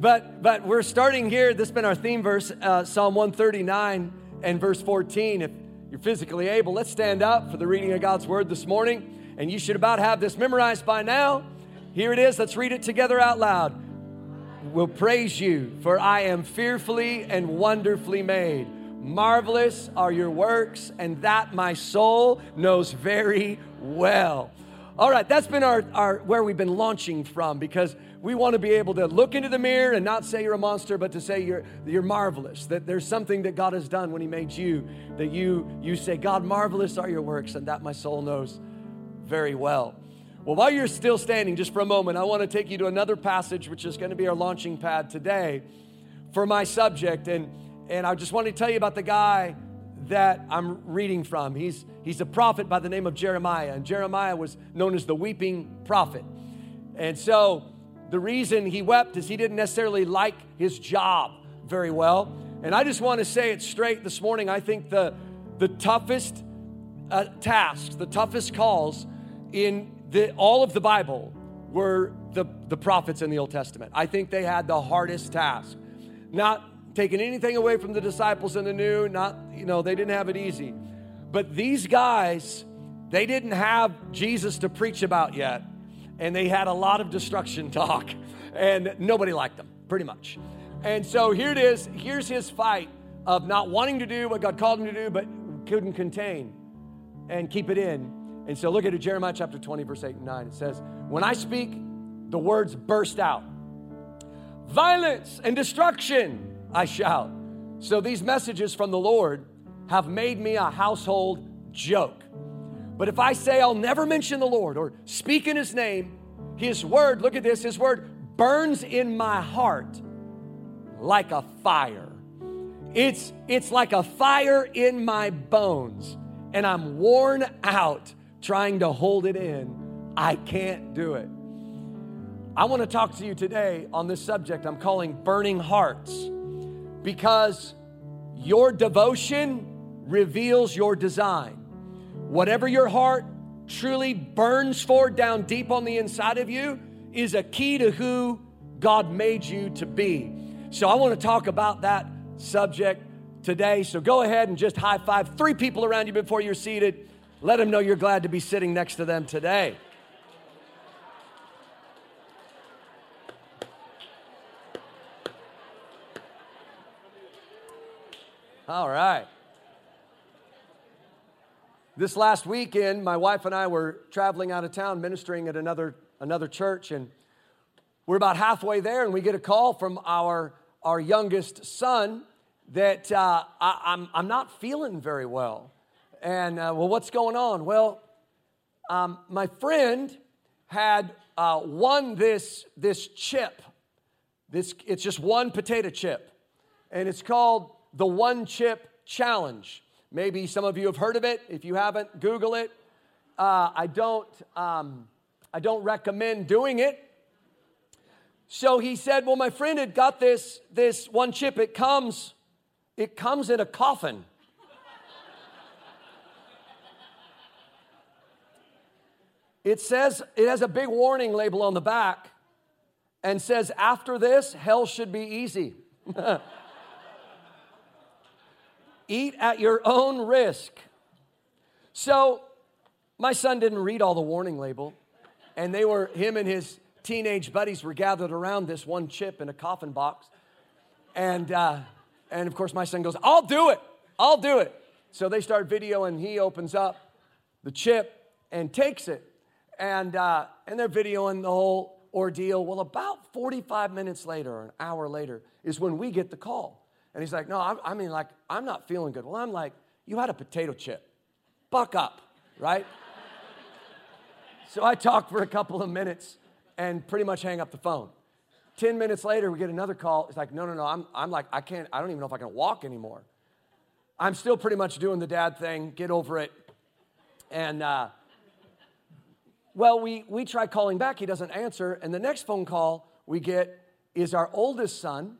But but we're starting here. This has been our theme verse, uh, Psalm 139 and verse 14. If you're physically able, let's stand up for the reading of God's word this morning. And you should about have this memorized by now. Here it is. Let's read it together out loud. We'll praise you, for I am fearfully and wonderfully made. Marvelous are your works, and that my soul knows very well. All right, that's been our, our where we've been launching from because we want to be able to look into the mirror and not say you're a monster, but to say you're, you're marvelous. That there's something that God has done when He made you, that you, you say, God, marvelous are your works, and that my soul knows very well. Well, while you're still standing, just for a moment, I want to take you to another passage, which is going to be our launching pad today for my subject. And, and I just want to tell you about the guy that I'm reading from. He's, he's a prophet by the name of Jeremiah, and Jeremiah was known as the weeping prophet. And so the reason he wept is he didn't necessarily like his job very well. And I just want to say it straight this morning. I think the, the toughest uh, tasks, the toughest calls in the, all of the Bible were the, the prophets in the Old Testament. I think they had the hardest task. Not taking anything away from the disciples in the new, not, you know, they didn't have it easy. But these guys, they didn't have Jesus to preach about yet and they had a lot of destruction talk, and nobody liked them, pretty much. And so here it is. Here's his fight of not wanting to do what God called him to do, but couldn't contain and keep it in. And so look at it, Jeremiah chapter 20, verse 8 and 9. It says, When I speak, the words burst out. Violence and destruction, I shout. So these messages from the Lord have made me a household joke. But if I say I'll never mention the Lord or speak in his name, his word, look at this, his word burns in my heart like a fire. It's, it's like a fire in my bones, and I'm worn out trying to hold it in. I can't do it. I want to talk to you today on this subject I'm calling burning hearts because your devotion reveals your design. Whatever your heart truly burns for down deep on the inside of you is a key to who God made you to be. So I want to talk about that subject today. So go ahead and just high five three people around you before you're seated. Let them know you're glad to be sitting next to them today. All right. This last weekend, my wife and I were traveling out of town ministering at another, another church, and we're about halfway there, and we get a call from our, our youngest son that uh, I, am I'm, I'm not feeling very well. And, uh, well, what's going on? Well, um, my friend had uh, won this, this chip. This, it's just one potato chip, and it's called the One Chip Challenge. Maybe some of you have heard of it. If you haven't, Google it. Uh, I don't. Um, I don't recommend doing it. So he said, "Well, my friend had got this this one chip. It comes, it comes in a coffin." It says it has a big warning label on the back and says, "After this, hell should be easy." Eat at your own risk. So, my son didn't read all the warning label, and they were, him and his teenage buddies were gathered around this one chip in a coffin box. And, uh, and of course, my son goes, I'll do it. I'll do it. So they start video, and he opens up the chip and takes it. And, uh, and they're videoing the whole ordeal. Well, about 45 minutes later, or an hour later, is when we get the call. And he's like, No, I, I mean, like, I'm not feeling good. Well, I'm like, You had a potato chip. Buck up, right? so I talk for a couple of minutes and pretty much hang up the phone. 10 minutes later, we get another call. It's like, No, no, no. I'm, I'm like, I can't, I don't even know if I can walk anymore. I'm still pretty much doing the dad thing, get over it. And, uh, well, we, we try calling back, he doesn't answer. And the next phone call we get is our oldest son,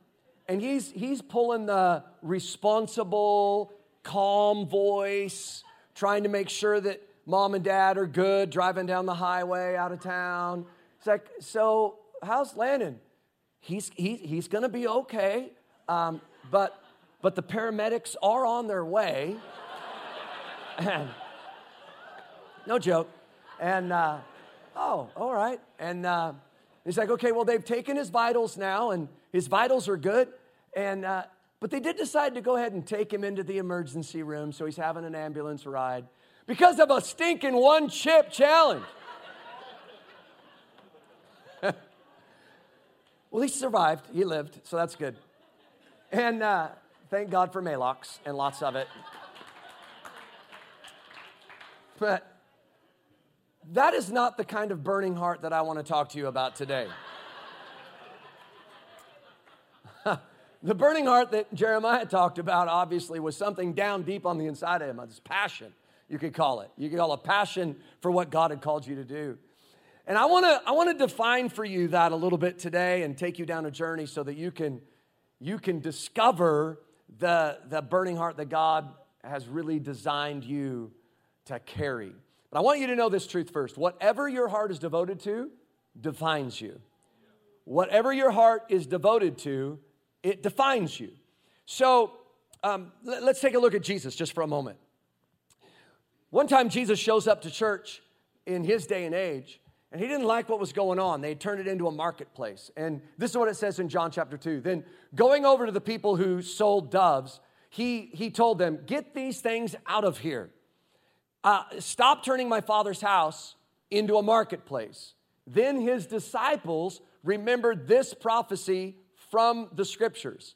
and he's, he's pulling the responsible, calm voice, trying to make sure that mom and dad are good, driving down the highway out of town. It's like, so how's Landon? he's, he, he's to be okay. Um, but, but the paramedics are on their way. and, no joke. And, uh, oh, all right. And uh, he's like, okay, well, they've taken his vitals now, and his vitals are good. And, uh, but they did decide to go ahead and take him into the emergency room, so he's having an ambulance ride because of a stinking one chip challenge. well, he survived, he lived, so that's good. And uh, thank God for Maalox and lots of it. But that is not the kind of burning heart that I want to talk to you about today. the burning heart that Jeremiah talked about, obviously, was something down deep on the inside of him. this passion, you could call it. You could call it passion for what God had called you to do. And I want to I want to define for you that a little bit today and take you down a journey so that you can you can discover the the burning heart that God has really designed you to carry. But I want you to know this truth first. Whatever your heart is devoted to defines you. Whatever your heart is devoted to, it defines you. So um, let's take a look at Jesus just for a moment. One time, Jesus shows up to church in his day and age, and he didn't like what was going on. They turned it into a marketplace. And this is what it says in John chapter 2. Then, going over to the people who sold doves, he, he told them, Get these things out of here uh, Stop turning my father's house into a marketplace. Then his disciples remembered this prophecy from the scriptures.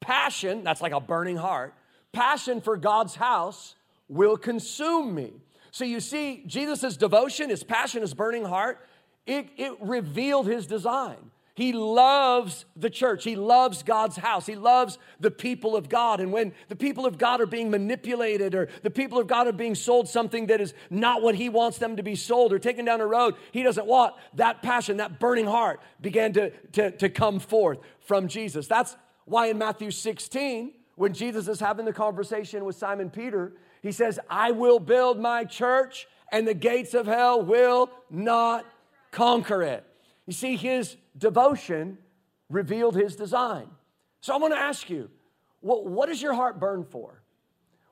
Passion, that's like a burning heart, passion for God's house will consume me. So you see, Jesus' devotion, his passion, his burning heart, it, it revealed his design. He loves the church. He loves God's house. He loves the people of God. And when the people of God are being manipulated or the people of God are being sold something that is not what He wants them to be sold or taken down a road, He doesn't want that passion, that burning heart began to, to, to come forth from Jesus. That's why in Matthew 16, when Jesus is having the conversation with Simon Peter, He says, I will build my church and the gates of hell will not conquer it. You see, his devotion revealed his design. So I want to ask you, what, what does your heart burn for?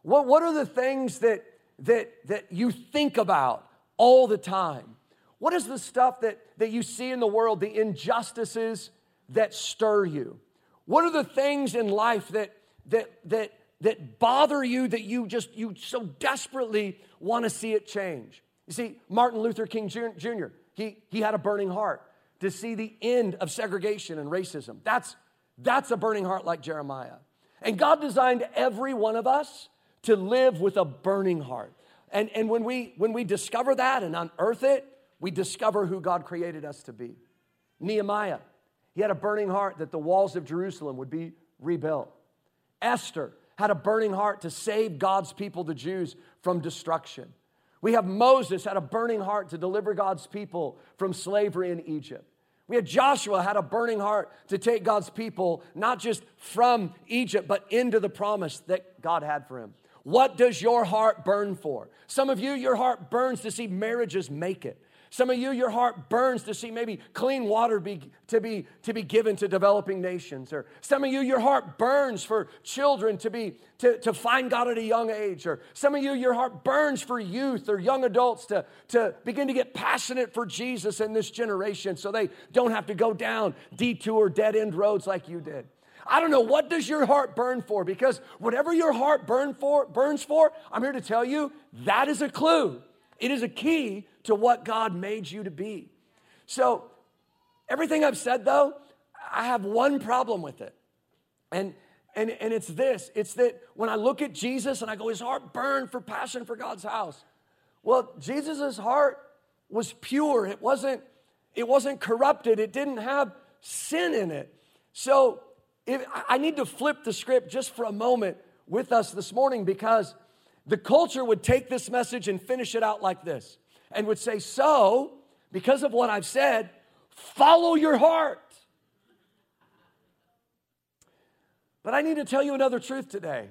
What, what are the things that, that, that you think about all the time? What is the stuff that, that you see in the world, the injustices that stir you? What are the things in life that, that, that, that bother you that you just, you so desperately want to see it change? You see, Martin Luther King Jr., he, he had a burning heart to see the end of segregation and racism. That's, that's a burning heart like Jeremiah. And God designed every one of us to live with a burning heart. And, and when, we, when we discover that and unearth it, we discover who God created us to be. Nehemiah, he had a burning heart that the walls of Jerusalem would be rebuilt. Esther had a burning heart to save God's people, the Jews, from destruction. We have Moses had a burning heart to deliver God's people from slavery in Egypt. We had Joshua had a burning heart to take God's people not just from Egypt, but into the promise that God had for him. What does your heart burn for? Some of you, your heart burns to see marriages make it. Some of you, your heart burns to see maybe clean water be, to, be, to be given to developing nations. Or some of you, your heart burns for children to, be, to, to find God at a young age. Or some of you, your heart burns for youth or young adults to, to begin to get passionate for Jesus in this generation so they don't have to go down detour, dead end roads like you did. I don't know what does your heart burn for because whatever your heart burn for, burns for, I'm here to tell you that is a clue. It is a key to what God made you to be. So, everything I've said though, I have one problem with it. And and, and it's this it's that when I look at Jesus and I go, his heart burned for passion for God's house. Well, Jesus' heart was pure. It wasn't, it wasn't corrupted. It didn't have sin in it. So if, I need to flip the script just for a moment with us this morning because the culture would take this message and finish it out like this and would say, So, because of what I've said, follow your heart. But I need to tell you another truth today.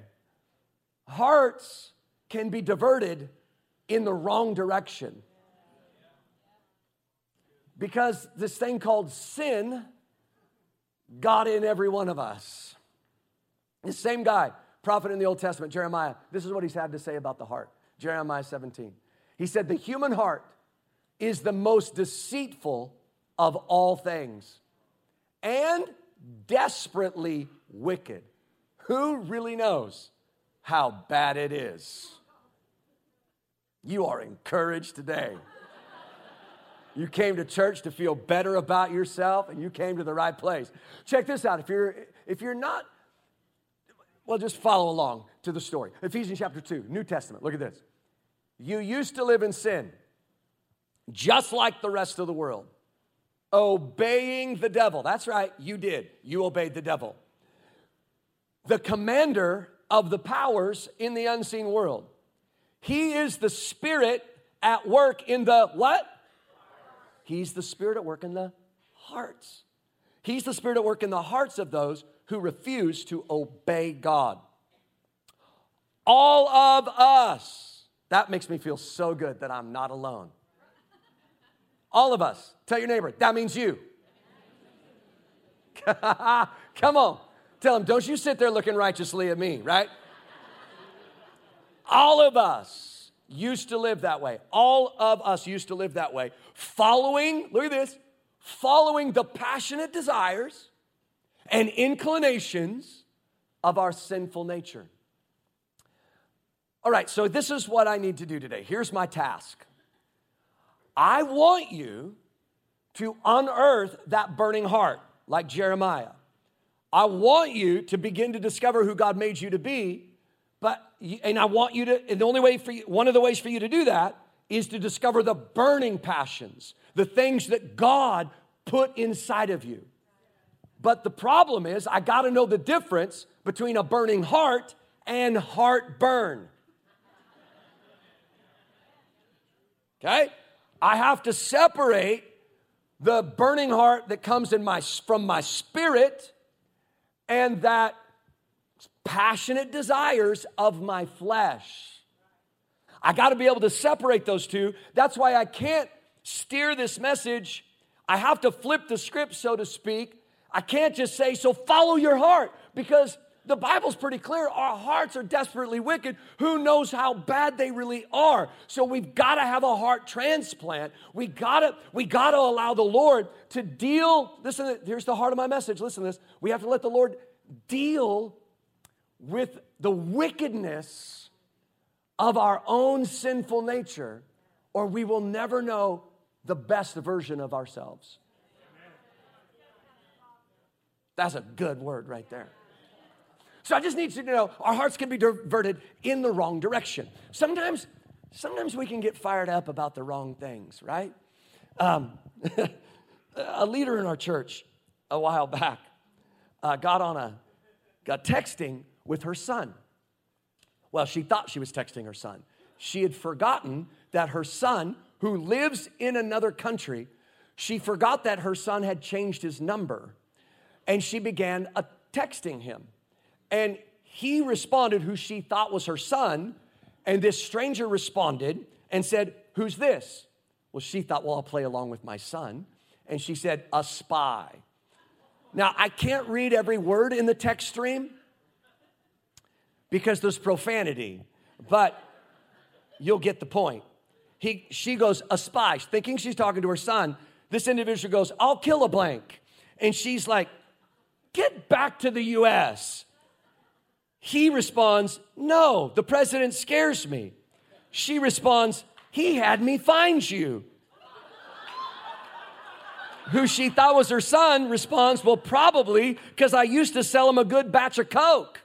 Hearts can be diverted in the wrong direction. Because this thing called sin got in every one of us. The same guy, prophet in the Old Testament, Jeremiah, this is what he's had to say about the heart. Jeremiah 17. He said, The human heart is the most deceitful of all things and desperately wicked. Who really knows how bad it is? You are encouraged today. You came to church to feel better about yourself and you came to the right place. Check this out. If you're if you're not well just follow along to the story. Ephesians chapter 2, New Testament. Look at this. You used to live in sin just like the rest of the world, obeying the devil. That's right, you did. You obeyed the devil. The commander of the powers in the unseen world. He is the spirit at work in the what? He's the spirit at work in the hearts. He's the spirit at work in the hearts of those who refuse to obey God. All of us. That makes me feel so good that I'm not alone. All of us. Tell your neighbor, that means you. Come on. Tell him, don't you sit there looking righteously at me, right? All of us used to live that way. All of us used to live that way. Following, look at this, following the passionate desires and inclinations of our sinful nature. All right, so this is what I need to do today. Here's my task I want you to unearth that burning heart, like Jeremiah. I want you to begin to discover who God made you to be but, and I want you to, and the only way for you, one of the ways for you to do that is to discover the burning passions, the things that God put inside of you. But the problem is, I got to know the difference between a burning heart and heartburn. Okay? I have to separate the burning heart that comes in my from my spirit and that passionate desires of my flesh. I got to be able to separate those two. That's why I can't steer this message. I have to flip the script, so to speak. I can't just say, so follow your heart, because the Bible's pretty clear. Our hearts are desperately wicked. Who knows how bad they really are? So we've got to have a heart transplant. We gotta, we gotta allow the Lord to deal. Listen, here's the heart of my message. Listen to this. We have to let the Lord deal with the wickedness of our own sinful nature, or we will never know the best version of ourselves. That's a good word right there. So I just need you to know our hearts can be diverted in the wrong direction. Sometimes, sometimes we can get fired up about the wrong things, right? Um, a leader in our church a while back uh, got on a got texting with her son. Well, she thought she was texting her son. She had forgotten that her son, who lives in another country, she forgot that her son had changed his number. And she began a texting him. And he responded, who she thought was her son. And this stranger responded and said, Who's this? Well, she thought, Well, I'll play along with my son. And she said, A spy. Now, I can't read every word in the text stream, because there's profanity, but you'll get the point. He, she goes, a spy, thinking she's talking to her son. This individual goes, I'll kill a blank. And she's like, get back to the US. He responds, no, the president scares me. She responds, he had me find you. Who she thought was her son responds, well, probably because I used to sell him a good batch of Coke.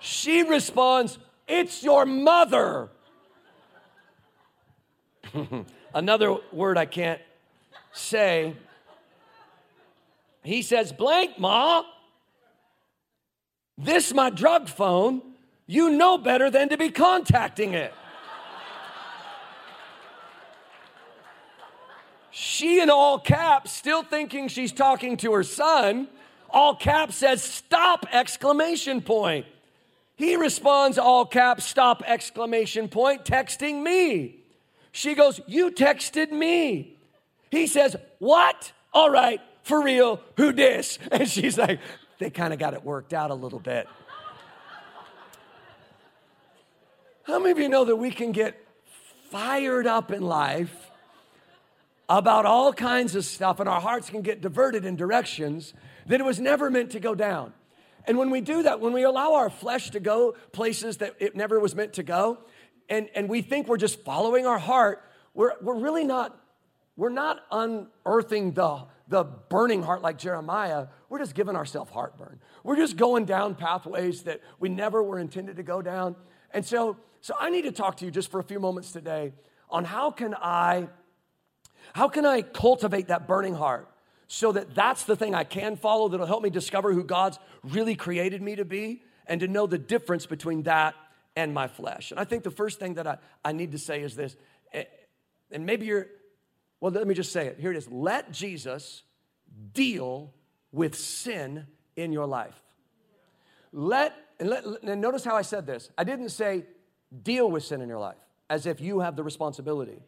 She responds, It's your mother. Another word I can't say. He says, Blank, Ma. This my drug phone. You know better than to be contacting it. she in all caps, still thinking she's talking to her son, all caps says, Stop! Exclamation point. He responds, all caps, stop, exclamation point, texting me. She goes, You texted me. He says, What? All right, for real, who dis? And she's like, they kind of got it worked out a little bit. How many of you know that we can get fired up in life about all kinds of stuff and our hearts can get diverted in directions that it was never meant to go down? And when we do that, when we allow our flesh to go places that it never was meant to go, and, and we think we're just following our heart, we're, we're really not, we're not unearthing the, the burning heart like Jeremiah. We're just giving ourselves heartburn. We're just going down pathways that we never were intended to go down. And so so I need to talk to you just for a few moments today on how can I how can I cultivate that burning heart so that that's the thing I can follow that'll help me discover who God's really created me to be and to know the difference between that and my flesh. And I think the first thing that I, I need to say is this, and maybe you're, well, let me just say it. Here it is. Let Jesus deal with sin in your life. Let, and, let, and notice how I said this. I didn't say deal with sin in your life as if you have the responsibility.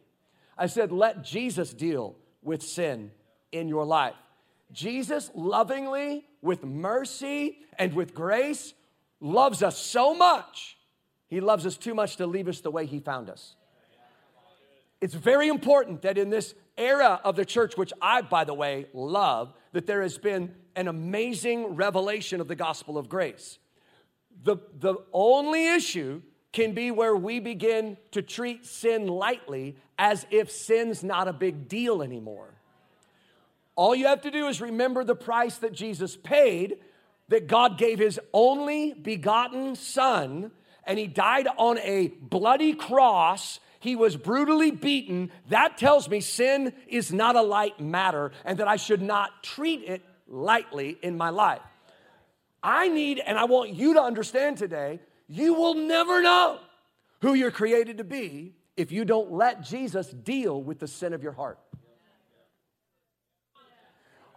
I said, let Jesus deal with sin in your life. Jesus lovingly, with mercy and with grace, loves us so much. He loves us too much to leave us the way He found us. It's very important that in this era of the church, which I, by the way, love, that there has been an amazing revelation of the gospel of grace. The, the only issue can be where we begin to treat sin lightly as if sin's not a big deal anymore. All you have to do is remember the price that Jesus paid, that God gave his only begotten Son, and he died on a bloody cross. He was brutally beaten. That tells me sin is not a light matter and that I should not treat it lightly in my life. I need, and I want you to understand today, you will never know who you're created to be if you don't let Jesus deal with the sin of your heart.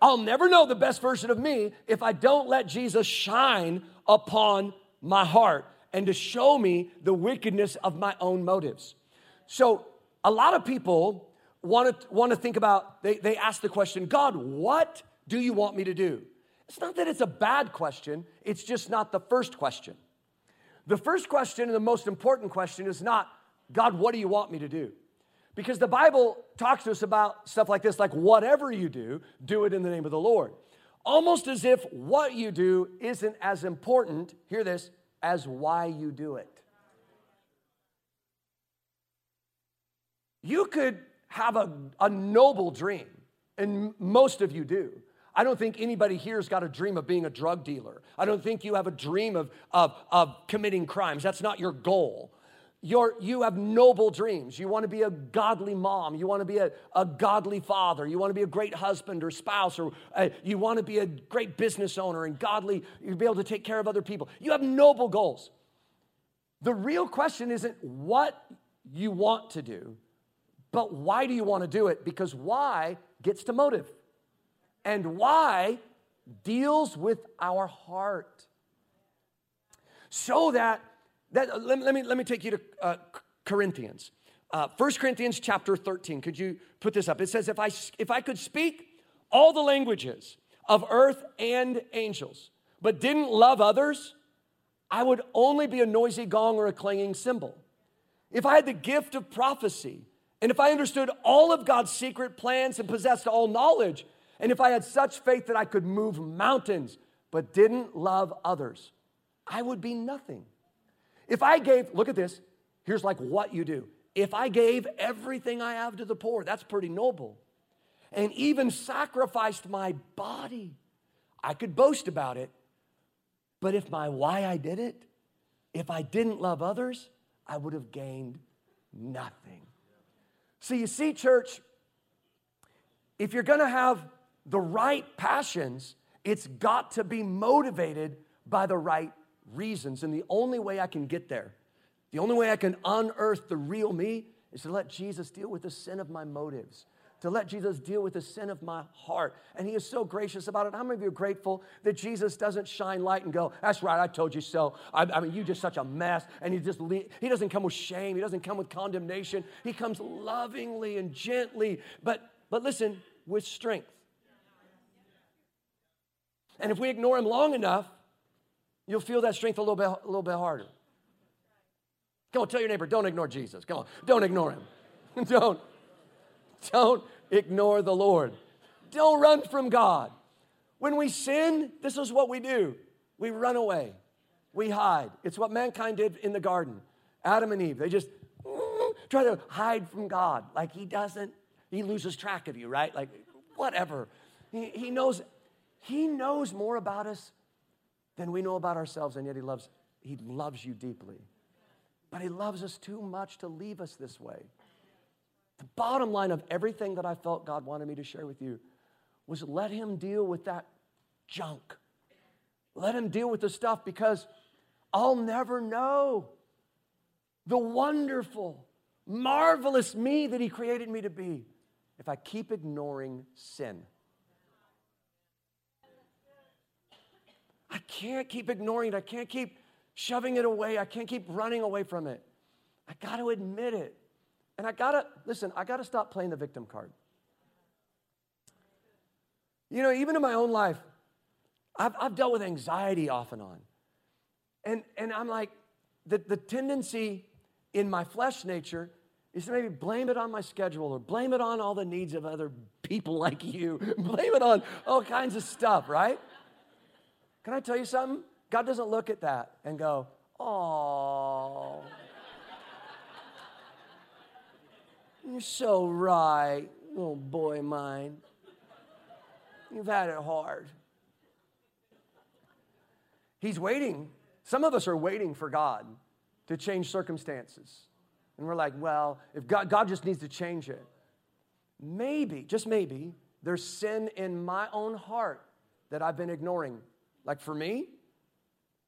I'll never know the best version of me if I don't let Jesus shine upon my heart and to show me the wickedness of my own motives. So, a lot of people want to, want to think about, they, they ask the question, God, what do you want me to do? It's not that it's a bad question, it's just not the first question. The first question and the most important question is not, God, what do you want me to do? Because the Bible talks to us about stuff like this, like whatever you do, do it in the name of the Lord. Almost as if what you do isn't as important, hear this, as why you do it. You could have a, a noble dream, and most of you do. I don't think anybody here's got a dream of being a drug dealer. I don't think you have a dream of, of, of committing crimes. That's not your goal. You're, you have noble dreams. You want to be a godly mom. You want to be a, a godly father. You want to be a great husband or spouse, or uh, you want to be a great business owner and godly, you'll be able to take care of other people. You have noble goals. The real question isn't what you want to do, but why do you want to do it? Because why gets to motive and why deals with our heart. So that, that let, let me, let me take you to uh, Corinthians. Uh, 1 Corinthians chapter 13. Could you put this up? It says, if I, if I could speak all the languages of earth and angels, but didn't love others, I would only be a noisy gong or a clanging cymbal. If I had the gift of prophecy, and if I understood all of God's secret plans and possessed all knowledge, and if I had such faith that I could move mountains, but didn't love others, I would be nothing. If I gave, look at this, here's like what you do. If I gave everything I have to the poor, that's pretty noble, and even sacrificed my body, I could boast about it. But if my why I did it, if I didn't love others, I would have gained nothing. So you see, church, if you're gonna have the right passions, it's got to be motivated by the right reasons. And the only way I can get there, the only way I can unearth the real me is to let Jesus deal with the sin of my motives, to let Jesus deal with the sin of my heart. And He is so gracious about it. How many of you are grateful that Jesus doesn't shine light and go, That's right, I told you so. I, I mean, you're just such a mess. And He just, He doesn't come with shame, He doesn't come with condemnation. He comes lovingly and gently, but, but listen, with strength. And if we ignore him long enough, you'll feel that strength a little bit, a little bit harder. Come on, tell your neighbor, don't ignore Jesus. Come on, don't ignore him. don't, don't ignore the Lord. Don't run from God. When we sin, this is what we do we run away, we hide. It's what mankind did in the garden. Adam and Eve, they just try to hide from God. Like he doesn't, he loses track of you, right? Like, whatever. He, he knows, he knows more about us than we know about ourselves, and yet he loves, he loves you deeply. But he loves us too much to leave us this way. The bottom line of everything that I felt God wanted me to share with you was let him deal with that junk. Let him deal with the stuff because I'll never know the wonderful, marvelous me that he created me to be if I keep ignoring sin. I can't keep ignoring it. I can't keep shoving it away. I can't keep running away from it. I got to admit it. And I got to, listen, I got to stop playing the victim card. You know, even in my own life, I've, I've dealt with anxiety off and on. And, and I'm like, the, the tendency in my flesh nature is to maybe blame it on my schedule or blame it on all the needs of other people like you, blame it on all kinds of stuff, right? Can I tell you something? God doesn't look at that and go, oh, you're so right, little boy mine. You've had it hard. He's waiting. Some of us are waiting for God to change circumstances. And we're like, well, if God, God just needs to change it. Maybe, just maybe, there's sin in my own heart that I've been ignoring. Like for me,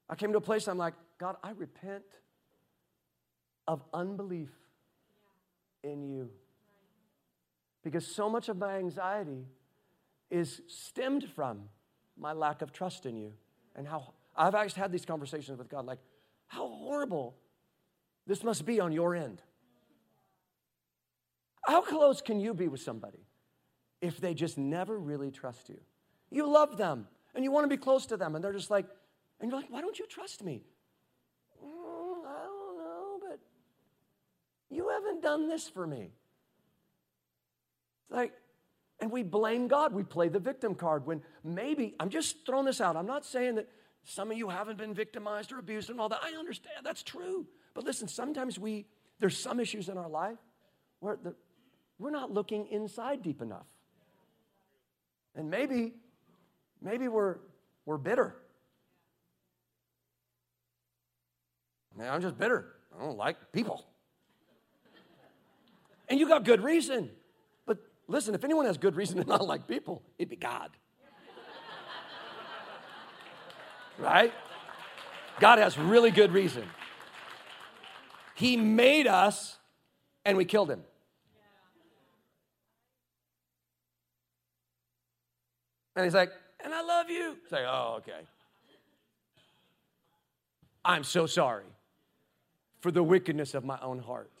I came to a place I'm like, God, I repent of unbelief in you. Because so much of my anxiety is stemmed from my lack of trust in you and how I've actually had these conversations with God like, how horrible this must be on your end. How close can you be with somebody if they just never really trust you? You love them and you want to be close to them, and they're just like, and you're like, why don't you trust me? Mm, I don't know, but you haven't done this for me. It's like, and we blame God. We play the victim card when maybe, I'm just throwing this out. I'm not saying that some of you haven't been victimized or abused and all that. I understand, that's true. But listen, sometimes we, there's some issues in our life where the, we're not looking inside deep enough. And maybe, maybe we're, we're bitter. Man, I'm just bitter. I don't like people. And you got good reason. But listen, if anyone has good reason to not like people, it'd be God. right? God has really good reason. He made us and we killed him. And he's like, and I love you. Say, like, oh, okay. I'm so sorry for the wickedness of my own heart.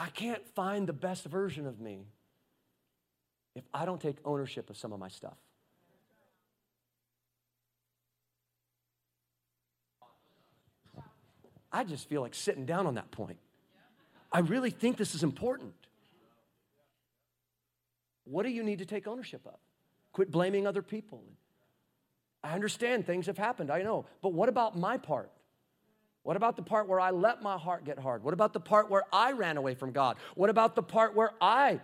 I can't find the best version of me if I don't take ownership of some of my stuff. I just feel like sitting down on that point. I really think this is important. What do you need to take ownership of? Quit blaming other people. I understand things have happened, I know. But what about my part? What about the part where I let my heart get hard? What about the part where I ran away from God? What about the part where I,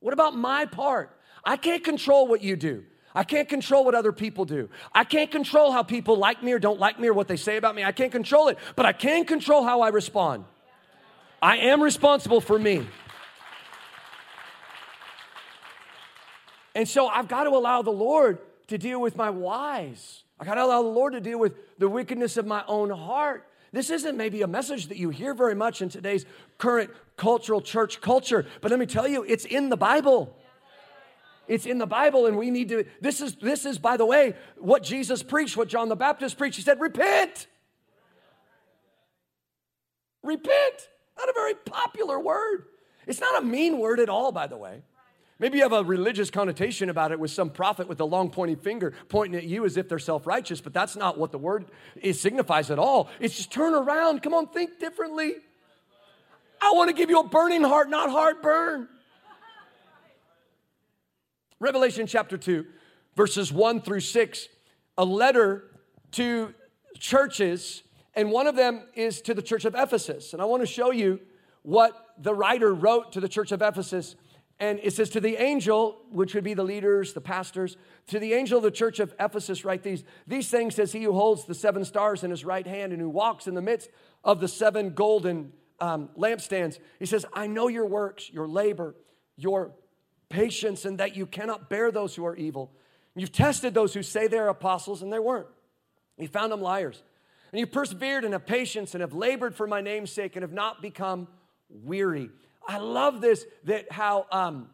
what about my part? I can't control what you do. I can't control what other people do. I can't control how people like me or don't like me or what they say about me. I can't control it, but I can control how I respond. I am responsible for me. And so I've got to allow the Lord to deal with my whys. I got to allow the Lord to deal with the wickedness of my own heart. This isn't maybe a message that you hear very much in today's current cultural church culture, but let me tell you, it's in the Bible. It's in the Bible, and we need to. This is, this is, by the way, what Jesus preached, what John the Baptist preached. He said, Repent. Repent. Not a very popular word. It's not a mean word at all, by the way. Maybe you have a religious connotation about it with some prophet with a long pointing finger pointing at you as if they're self righteous, but that's not what the word is, signifies at all. It's just turn around. Come on, think differently. I want to give you a burning heart, not heartburn. Revelation chapter 2, verses 1 through 6, a letter to churches, and one of them is to the church of Ephesus. And I want to show you what the writer wrote to the church of Ephesus. And it says, To the angel, which would be the leaders, the pastors, to the angel of the church of Ephesus, write these. These things says he who holds the seven stars in his right hand and who walks in the midst of the seven golden um, lampstands. He says, I know your works, your labor, your patience, and that you cannot bear those who are evil. You've tested those who say they're apostles, and they weren't. You found them liars. And you persevered and have patience and have labored for my name's sake and have not become weary. I love this that how um,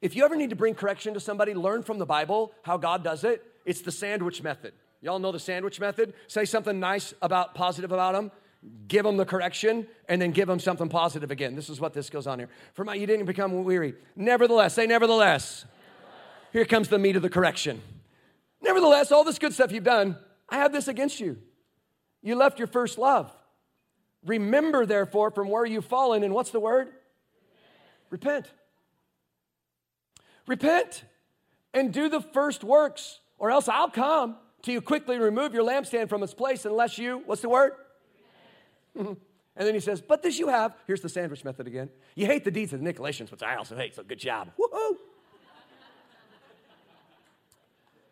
if you ever need to bring correction to somebody, learn from the Bible how God does it. It's the sandwich method. Y'all know the sandwich method? Say something nice about positive about them, give them the correction, and then give them something positive again. This is what this goes on here. For my, you didn't become weary. Nevertheless, say nevertheless. nevertheless. Here comes the meat of the correction. Nevertheless, all this good stuff you've done, I have this against you. You left your first love. Remember, therefore, from where you've fallen, and what's the word? Repent. Repent and do the first works, or else I'll come to you quickly remove your lampstand from its place unless you, what's the word? and then he says, But this you have. Here's the sandwich method again. You hate the deeds of the Nicolaitans, which I also hate, so good job. Woohoo!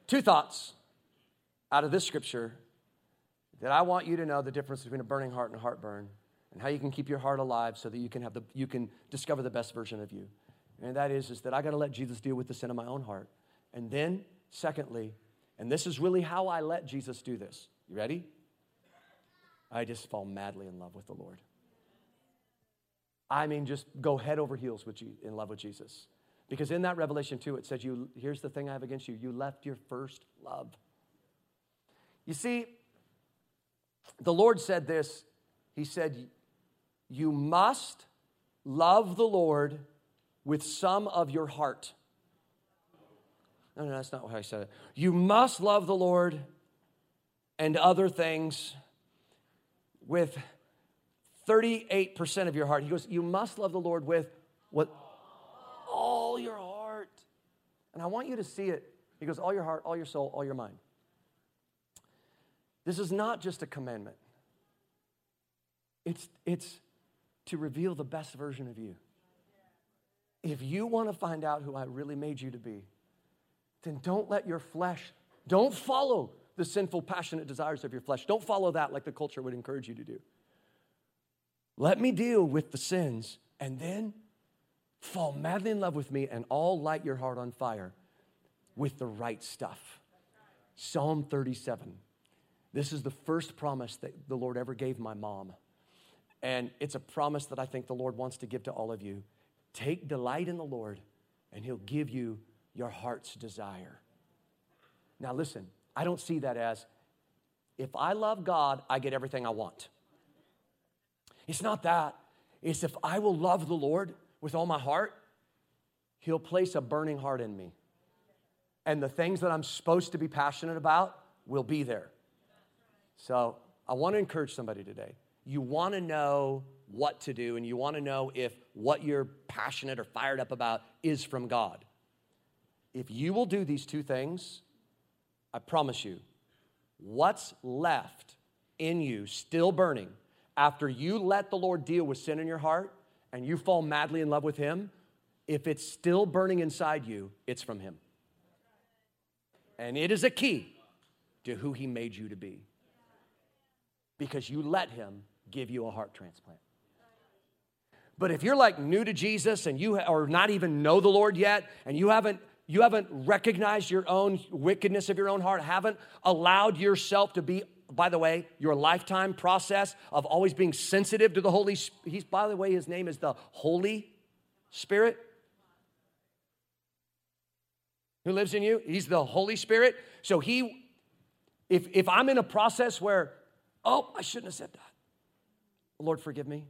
Two thoughts out of this scripture that I want you to know the difference between a burning heart and a heartburn and how you can keep your heart alive so that you can have the you can discover the best version of you. And that is is that I got to let Jesus deal with the sin of my own heart. And then secondly, and this is really how I let Jesus do this. You ready? I just fall madly in love with the Lord. I mean, just go head over heels with in love with Jesus. Because in that Revelation 2, it says, you, Here's the thing I have against you you left your first love. You see, the Lord said this He said, You must love the Lord with some of your heart. No, no, that's not how I said it. You must love the Lord and other things with 38% of your heart. He goes, You must love the Lord with what? All your heart. And I want you to see it. He goes, All your heart, all your soul, all your mind. This is not just a commandment, it's, it's to reveal the best version of you. If you want to find out who I really made you to be, then don't let your flesh, don't follow the sinful, passionate desires of your flesh. Don't follow that like the culture would encourage you to do. Let me deal with the sins and then fall madly in love with me and all light your heart on fire with the right stuff. Psalm 37. This is the first promise that the Lord ever gave my mom. And it's a promise that I think the Lord wants to give to all of you. Take delight in the Lord, and He'll give you your heart's desire. Now, listen, I don't see that as if I love God, I get everything I want. It's not that. It's if I will love the Lord with all my heart, He'll place a burning heart in me. And the things that I'm supposed to be passionate about will be there. So I want to encourage somebody today. You want to know what to do, and you want to know if what you're passionate or fired up about is from God. If you will do these two things, I promise you, what's left in you still burning after you let the Lord deal with sin in your heart and you fall madly in love with Him, if it's still burning inside you, it's from Him. And it is a key to who He made you to be because you let Him give you a heart transplant. But if you're like new to Jesus and you or not even know the Lord yet and you haven't you haven't recognized your own wickedness of your own heart, haven't allowed yourself to be by the way, your lifetime process of always being sensitive to the Holy He's by the way his name is the Holy Spirit. Who lives in you? He's the Holy Spirit. So he if if I'm in a process where oh, I shouldn't have said that. Lord, forgive me.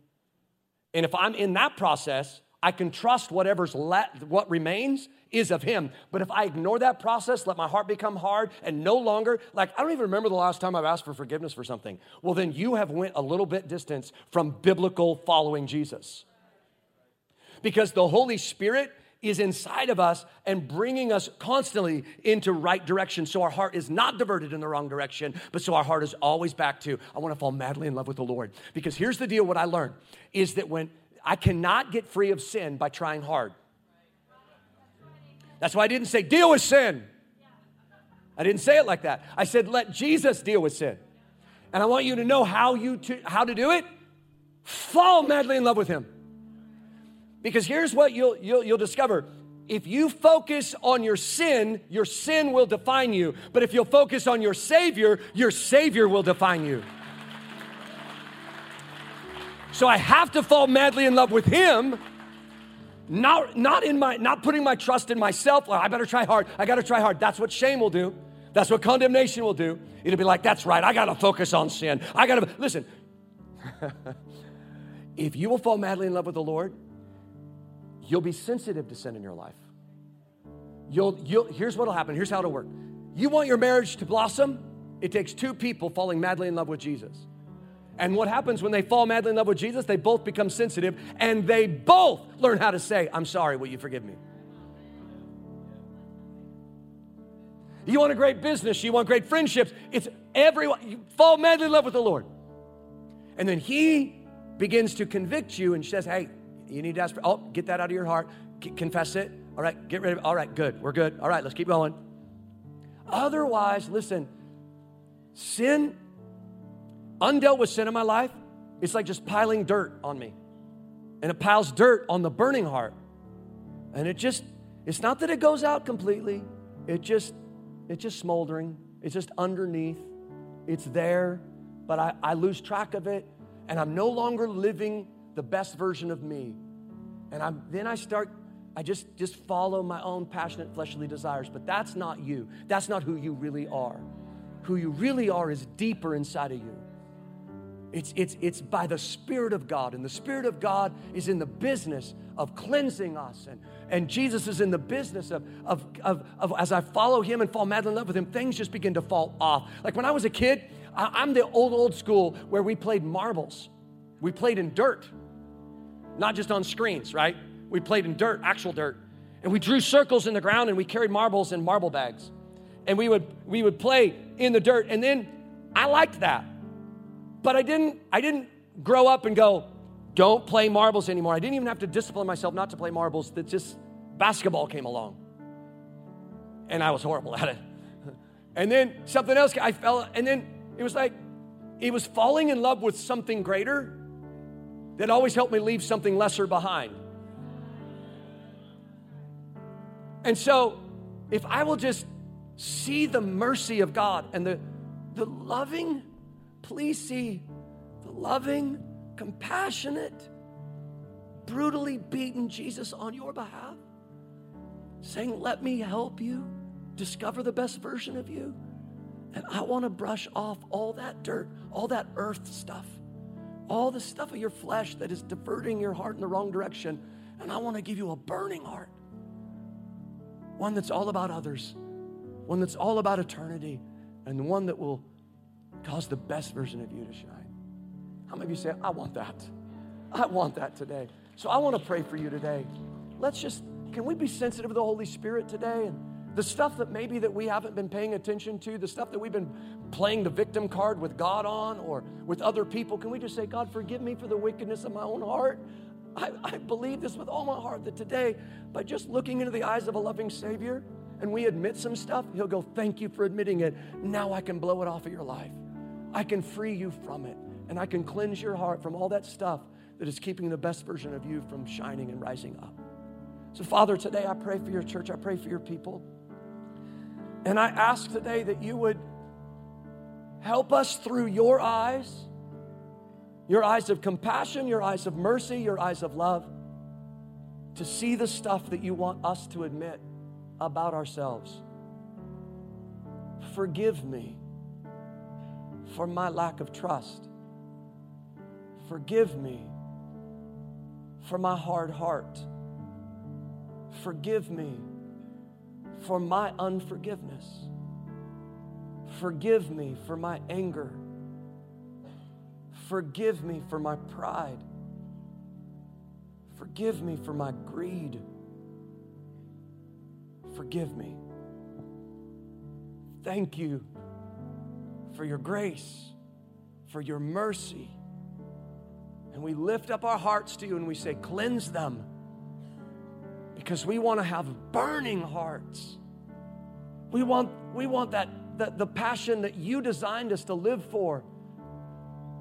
And if I'm in that process, I can trust whatever's le- what remains is of him. But if I ignore that process, let my heart become hard and no longer like I don't even remember the last time I've asked for forgiveness for something. Well, then you have went a little bit distance from biblical following Jesus. Because the Holy Spirit is inside of us and bringing us constantly into right direction. So our heart is not diverted in the wrong direction but so our heart is always back to i want to fall madly in love with the lord. Because here's the deal what i learned is that when i cannot get free of sin by trying hard. That's why i didn't say deal with sin. I didn't say it like that. I said let jesus deal with sin. And i want you to know how you to, how to do it. Fall madly in love with him because here's what you'll, you'll, you'll discover if you focus on your sin, your sin will define you. But if you'll focus on your Savior, your Savior will define you. So I have to fall madly in love with Him, not, not, in my, not putting my trust in myself. Well, I better try hard. I got to try hard. That's what shame will do. That's what condemnation will do. It'll be like, that's right. I got to focus on sin. I got to, listen, if you will fall madly in love with the Lord, You'll be sensitive to sin in your life. You'll, you'll, here's what'll happen. Here's how it'll work. You want your marriage to blossom? It takes two people falling madly in love with Jesus. And what happens when they fall madly in love with Jesus? They both become sensitive and they both learn how to say, I'm sorry, will you forgive me? You want a great business, you want great friendships. It's everyone, you fall madly in love with the Lord. And then He begins to convict you and says, Hey, you need to ask for, oh, get that out of your heart. C- confess it. All right, get rid of it. All right, good. We're good. All right, let's keep going. Otherwise, listen, sin, undealt with sin in my life, it's like just piling dirt on me. And it piles dirt on the burning heart. And it just, it's not that it goes out completely. It just, it's just smoldering. It's just underneath. It's there, but I, I lose track of it. And I'm no longer living the best version of me. And I'm, then I start, I just, just follow my own passionate fleshly desires. But that's not you. That's not who you really are. Who you really are is deeper inside of you. It's, it's, it's by the Spirit of God. And the Spirit of God is in the business of cleansing us. And, and Jesus is in the business of, of, of, of, as I follow him and fall madly in love with him, things just begin to fall off. Like when I was a kid, I, I'm the old, old school where we played marbles. We played in dirt not just on screens, right? We played in dirt, actual dirt. And we drew circles in the ground and we carried marbles in marble bags. And we would we would play in the dirt. And then I liked that. But I didn't I didn't grow up and go, don't play marbles anymore. I didn't even have to discipline myself not to play marbles. That just basketball came along. And I was horrible at it. And then something else I fell and then it was like it was falling in love with something greater that always helped me leave something lesser behind. And so, if I will just see the mercy of God and the, the loving, please see the loving, compassionate, brutally beaten Jesus on your behalf, saying, Let me help you discover the best version of you. And I want to brush off all that dirt, all that earth stuff all the stuff of your flesh that is diverting your heart in the wrong direction. And I want to give you a burning heart one that's all about others, one that's all about eternity, and the one that will cause the best version of you to shine. How many of you say, I want that? I want that today. So I want to pray for you today. Let's just, can we be sensitive to the Holy Spirit today? And the stuff that maybe that we haven't been paying attention to, the stuff that we've been playing the victim card with God on or with other people, can we just say, God, forgive me for the wickedness of my own heart? I, I believe this with all my heart that today, by just looking into the eyes of a loving Savior and we admit some stuff, He'll go, Thank you for admitting it. Now I can blow it off of your life. I can free you from it. And I can cleanse your heart from all that stuff that is keeping the best version of you from shining and rising up. So, Father, today I pray for your church. I pray for your people. And I ask today that you would help us through your eyes, your eyes of compassion, your eyes of mercy, your eyes of love, to see the stuff that you want us to admit about ourselves. Forgive me for my lack of trust. Forgive me for my hard heart. Forgive me for my unforgiveness. Forgive me for my anger. Forgive me for my pride. Forgive me for my greed. Forgive me. Thank you for your grace, for your mercy. And we lift up our hearts to you and we say, Cleanse them. Because we want to have burning hearts. We want, we want that, the, the passion that you designed us to live for,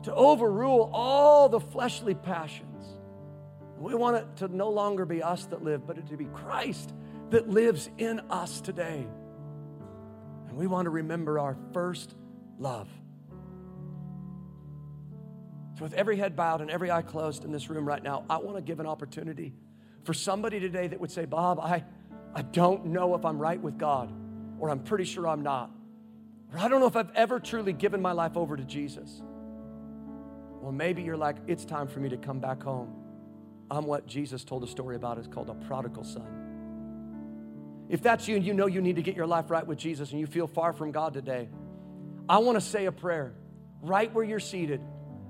to overrule all the fleshly passions. We want it to no longer be us that live, but it to be Christ that lives in us today. And we want to remember our first love. So, with every head bowed and every eye closed in this room right now, I want to give an opportunity for somebody today that would say, Bob, I, I don't know if I'm right with God, or I'm pretty sure I'm not, or I don't know if I've ever truly given my life over to Jesus. Well, maybe you're like, it's time for me to come back home. I'm what Jesus told a story about. It's called a prodigal son. If that's you and you know you need to get your life right with Jesus and you feel far from God today, I want to say a prayer right where you're seated.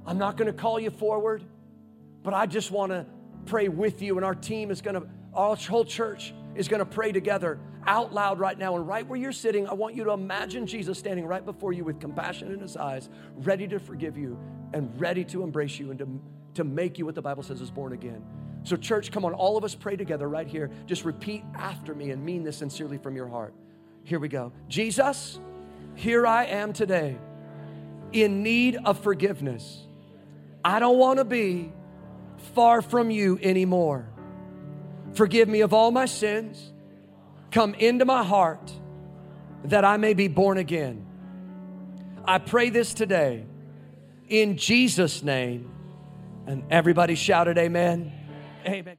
I'm not going to call you forward, but I just want to pray with you, and our team is going to, our whole church is going to pray together out loud right now. And right where you're sitting, I want you to imagine Jesus standing right before you with compassion in his eyes, ready to forgive you and ready to embrace you and to, to make you what the Bible says is born again. So, church, come on, all of us pray together right here. Just repeat after me and mean this sincerely from your heart. Here we go. Jesus, here I am today in need of forgiveness. I don't want to be far from you anymore. Forgive me of all my sins. Come into my heart that I may be born again. I pray this today in Jesus' name. And everybody shouted, Amen. Amen.